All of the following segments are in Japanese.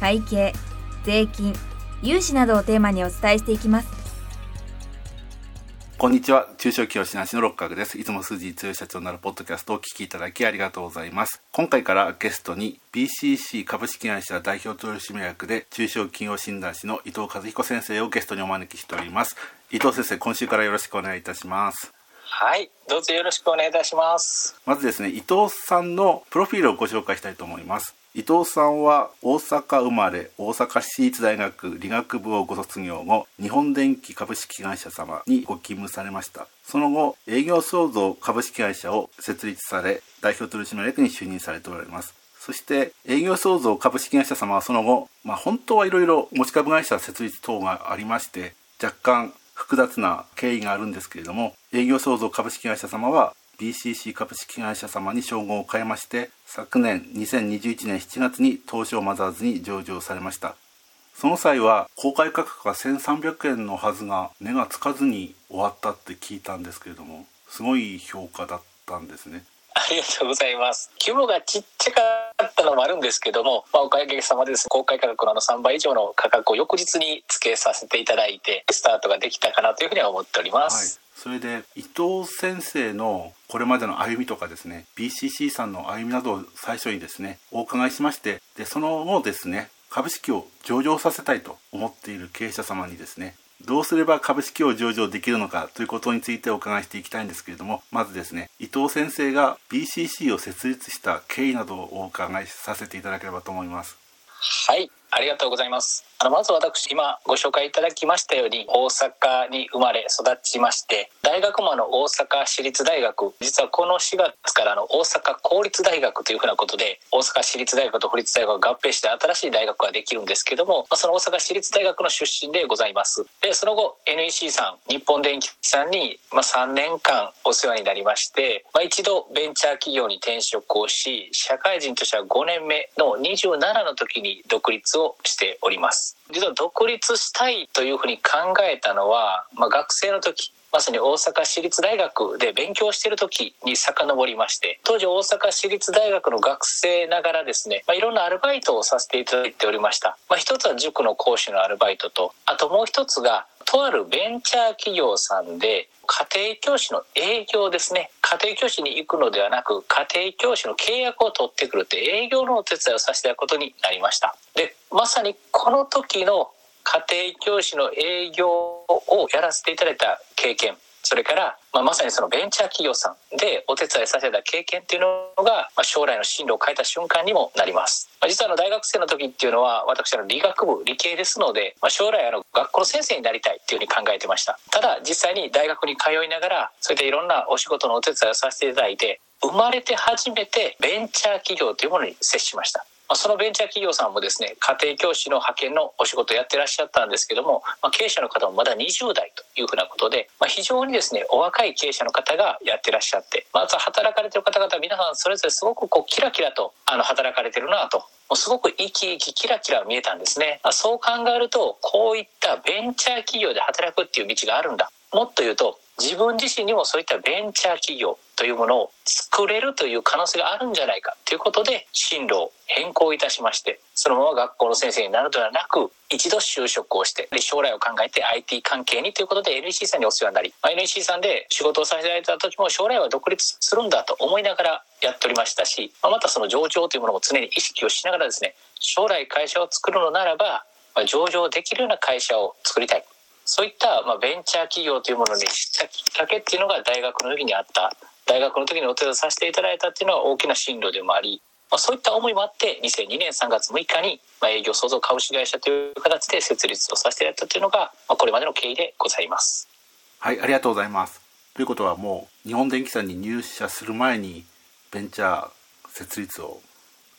会計税金融資などをテーマにお伝えしていきますこんにちは。中小企業診断士の六角です。いつも数字強い社長になるポッドキャストをお聞きいただきありがとうございます。今回からゲストに BCC 株式会社代表取締役で中小企業診断士の伊藤和彦先生をゲストにお招きしております。伊藤先生、今週からよろしくお願いいたします。はい、どうぞよろしくお願いいたします。まずですね、伊藤さんのプロフィールをご紹介したいと思います。伊藤さんは大阪生まれ大阪市立大学理学部をご卒業後日本電機株式会社様にご勤務されました。その後営業創造株式会社を設立され代表取締役に就任されておられます。そして営業創造株式会社様はその後、まあ、本当はいろいろ持ち株会社設立等がありまして若干複雑な経緯があるんですけれども営業創造株式会社様は BCC 株式会社様に称号を変えまして昨年2021年7月に東証マザーズに上場されましたその際は公開価格が1300円のはずが値がつかずに終わったって聞いたんですけれどもすごい評価だったんですねありがとうございます。規模がちっちゃかったのもあるんですけども、まあ、おかげさまでですね、公開価格のあの3倍以上の価格を翌日に付けさせていただいて、スタートができたかなというふうには思っておりまはいす。それで伊藤先生のこれまでの歩みとかですね BCC さんの歩みなどを最初にですねお伺いしましてでその後ですね株式を上場させたいと思っている経営者様にですねどうすれば株式を上場できるのかということについてお伺いしていきたいんですけれどもまずですね伊藤先生が BCC を設立した経緯などをお伺いさせていただければと思います。はい、ありがとうございます。あのまず私今ご紹介いただきましたように大阪に生まれ育ちまして大学もあの大阪市立大学実はこの4月からの大阪公立大学というふうなことで大阪市立大学と府立大学が合併して新しい大学ができるんですけどもまその大阪市立大学の出身でございますでその後 NEC さん日本電機さんにまあ3年間お世話になりまして、まあ、一度ベンチャー企業に転職をし社会人としては5年目の27の時に独立をしております。実は独立したいというふうに考えたのは、まあ、学生の時まさに大阪市立大学で勉強している時に遡りまして当時大阪市立大学の学生ながらですね、まあ、いろんなアルバイトをさせていただいておりました、まあ、一つは塾の講師のアルバイトとあともう一つがとあるベンチャー企業さんで家庭教師の営業ですね。家庭教師に行くのではなく家庭教師の契約を取ってくるって営業のお手伝いをさせていただくことになりました。でまさにこの時の家庭教師の営業をやらせていただいた経験。それから、まあ、まさにそのベンチャー企業さんでお手伝いさせた経験っていうのが、まあ、将来の進路を変えた瞬間にもなります、まあ、実はあの大学生の時っていうのは私の理学部理系ですので、まあ、将来あの学校の先生になりたいっていうふうに考えてました。ただ実際に大学に通いながらそういったいろんなお仕事のお手伝いをさせていただいて生まれて初めてベンチャー企業というものに接しました。まあそのベンチャー企業さんもですね家庭教師の派遣のお仕事やってらっしゃったんですけども、まあ、経営者の方もまだ20代というふうなことで、まあ、非常にですねお若い経営者の方がやってらっしゃってまず働かれてる方々皆さんそれぞれすごくこうキラキラとあの働かれてるなともうすごく生き生きキラキラ見えたんですね、あ、そう考えるとこういったベンチャー企業で働くっていう道があるんだ。もっと言うと自分自身にもそういったベンチャー企業というものを作れるという可能性があるんじゃないかということで進路を変更いたしましてそのまま学校の先生になるのではなく一度就職をしてで将来を考えて IT 関係にということで NEC さんにお世話になり、まあ NEC さんで仕事をさせていただいた時も将来は独立するんだと思いながらやっておりましたし、まあまたその上場というものも常に意識をしながらですね将来会社を作るのならば、上場できるような会社を作りたい。そういったまあベンチャー企業というものにしたきっかけっていうのが大学の時にあった。大学の時にお手伝いさせていただいたっていうのは大きな進路でもあり、まあ、そういった思いもあって2002年3月6日にまあ営業創造株式会社という形で設立をさせていただいたというのがまあこれまでの経緯でございます。はいありがとうございます。ということはもう日本電機さんに入社する前にベンチャー設立を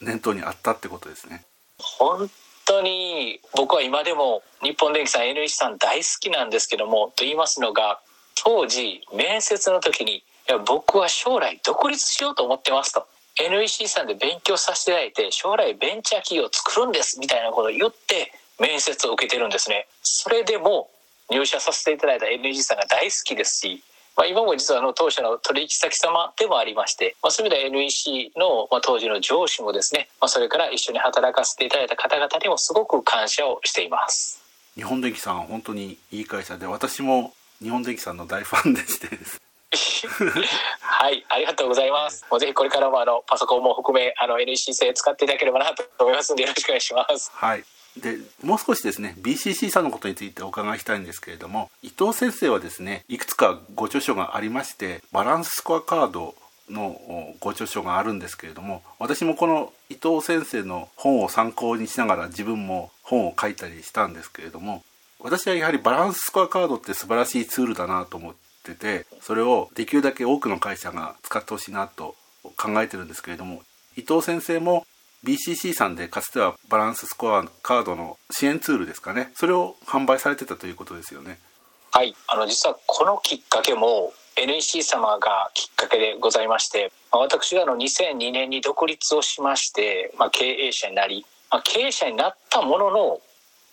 念頭にあったってことですね。本当に僕は今でも日本電機さん NEC さん大好きなんですけどもと言いますのが当時面接の時に僕は将来独立しようと思ってますと。NEC さんで勉強させていただいて将来ベンチャー企業を作るんですみたいなことを言って面接を受けてるんですね。それでも入社させていただいた NEC さんが大好きですしまあ、今も実はあの当社の取引先様でもありまして、まあ、そういう意味では NEC の、まあ、当時の上司もですね、まあ、それから一緒に働かせていただいた方々にもすごく感謝をしています。日本電機さん本当にいい会社で私も日本電機さんの大ファンでしてはいありがとうございます。もうぜひこれからもあのパソコンも含めあの NEC 製使っていただければなと思いますのでよろしくお願いします。はいでもう少しですね BCC さんのことについてお伺いしたいんですけれども伊藤先生はですねいくつかご著書がありましてバランススコアカードのご著書があるんですけれども私もこの伊藤先生の本を参考にしながら自分も本を書いたりしたんですけれども私はやはりバランススコアカードって素晴らしいツールだなと思っててそれをできるだけ多くの会社が使ってほしいなと考えてるんですけれども伊藤先生も BCC さんでかつてはバランススコアカードの支援ツールですかね。それを販売されてたということですよね。はい。あの実はこのきっかけも NEC 様がきっかけでございまして私がの2002年に独立をしまして、まあ、経営者になり、まあ、経営者になったものの、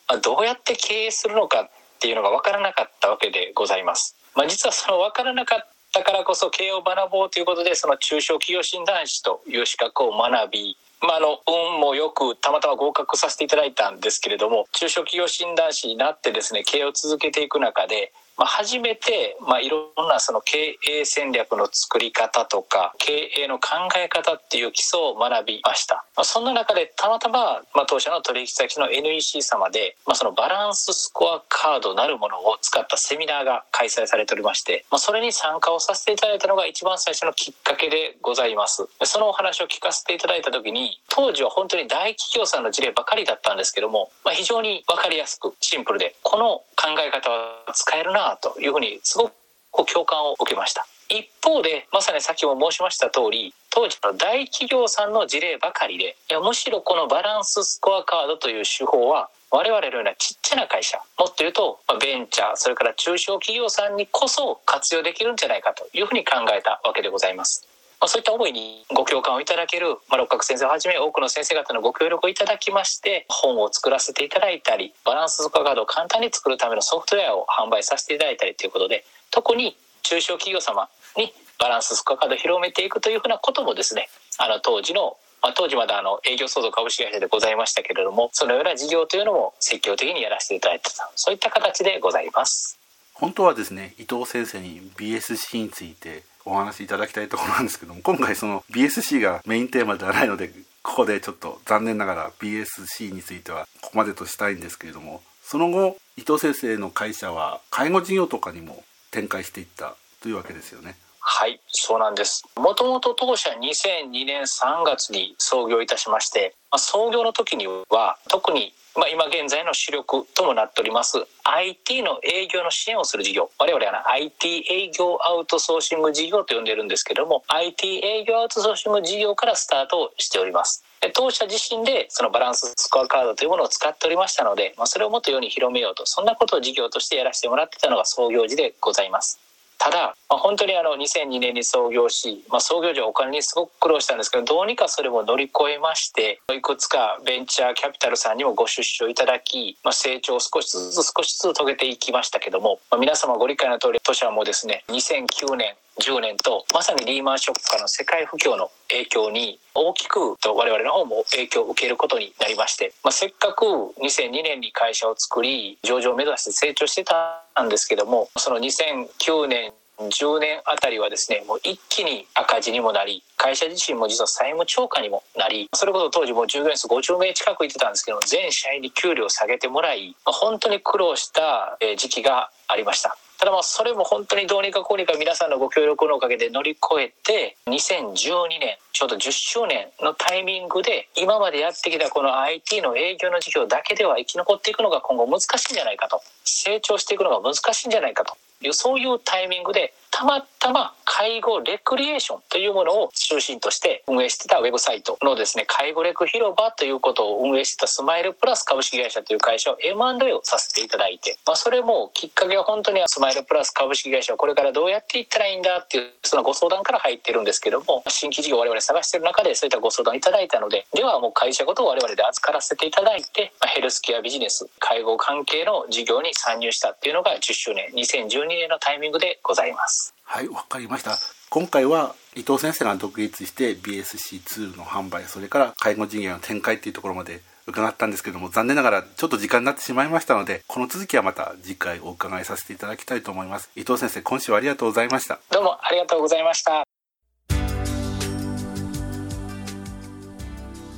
まあ、どうやって経営するのかっていうのが分からなかったわけでございます、まあ、実はその分からなかったからこそ経営を学ぼうということでその中小企業診断士という資格を学びまあ、あの運もよくたまたま合格させていただいたんですけれども中小企業診断士になってですね経営を続けていく中でまあ、初めて、まあ、いろんなその経営戦略の作り方とか経営の考え方っていう基礎を学びました、まあ、そんな中でたまたま、まあ、当社の取引先の NEC 様で、まあ、そのバランススコアカードなるものを使ったセミナーが開催されておりまして、まあ、それに参加をさせていただいたのが一番最初のきっかけでございます。そのお話を聞かせていただいた時に当時は本当に大企業さんの事例ばかりだったんですけども、まあ、非常に分かりやすくシンプルでこの考え方は使えるなというふうにすごく共感を受けました。一方でまさに先ほど申しました通り当時の大企業さんの事例ばかりでいやむしろこのバランススコアカードという手法は我々のようなちっちゃな会社もっと言うとベンチャーそれから中小企業さんにこそ活用できるんじゃないかというふうに考えたわけでございます。まあ、そういった思いにご共感をいただける、まあ、六角先生をはじめ多くの先生方のご協力をいただきまして本を作らせていただいたりバランススコアカードを簡単に作るためのソフトウェアを販売させていただいたりということで特に中小企業様にバランススコアカードを広めていくというふうなこともですねあの当時のまあ、当時まだあの営業創造株式会社でございましたけれどもそのような事業というのも積極的にやらせていただいたそういった形でございます。本当はですね伊藤先生に BSC についてお話しいただきたいところなんですけども今回その BSC がメインテーマではないのでここでちょっと残念ながら BSC についてはここまでとしたいんですけれどもその後伊藤先生の会社は介護事業とかにも展開していったというわけですよね。はいそうなんです。もともと当社2002年3月に創業いたしまして、まあ、創業の時には特にまあ、今現在の主力ともなっております IT の営業の支援をする事業我々は IT 営業アウトソーシング事業と呼んでるんですけども IT 営業アウトソーシング事業からスタートしております。当社自身でそのバランススコアカードというものを使っておりましたので、まあ、それをもっと世に広めようとそんなことを事業としてやらせてもらってたのが創業時でございます。ただ、まあ、本当にあの2002年に創業し、まあ、創業時はお金にすごく苦労したんですけどどうにかそれも乗り越えましていくつかベンチャーキャピタルさんにもご出資をいただき、まあ、成長を少しずつ少しずつ遂げていきましたけども、まあ、皆様ご理解の通り当社もですね2009年10年とまさにリーマンショックからの世界不況の影響に大きく我々の方も影響を受けることになりまして、まあ、せっかく2002年に会社を作り上場を目指して成長してたなんですけどもその2009年10年あたりはですねもう一気に赤字にもなり会社自身も実は債務超過にもなりそれこそ当時もう従業員数50名近くいてたんですけど全社員に給料を下げてもらい本当に苦労した時期がありました。ただまあそれも本当にどうにかこうにか皆さんのご協力のおかげで乗り越えて2012年ちょうど10周年のタイミングで今までやってきたこの IT の営業の事業だけでは生き残っていくのが今後難しいんじゃないかと。成長していくのが難しいんじゃないかと。いうそういうタイミングでたまたま介護レクリエーションというものを中心として運営してたウェブサイトのですね、介護レク広場ということを運営してたスマイルプラス株式会社という会社を M&A をさせていただいて、まあ、それもきっかけは本当にスマイルプラス株式会社はこれからどうやっていったらいいんだっていうそのご相談から入ってるんですけども、新規事業を我々探してる中でそういったご相談いただいたので、ではもう会社ごと我々で預からせていただいて、まあ、ヘルスケアビジネス、介護関係の事業に参入したっていうのが10周年、2012年のタイミングでございます。はい、わかりました。今回は伊藤先生が独立して BSC2 の販売、それから介護事業の展開っていうところまで伺ったんですけども、残念ながらちょっと時間になってしまいましたので、この続きはまた次回お伺いさせていただきたいと思います。伊藤先生、今週はありがとうございました。どうもありがとうございました。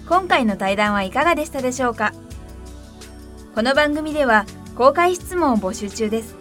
今回の対談はいかがでしたでしょうか？この番組では公開質問を募集中です。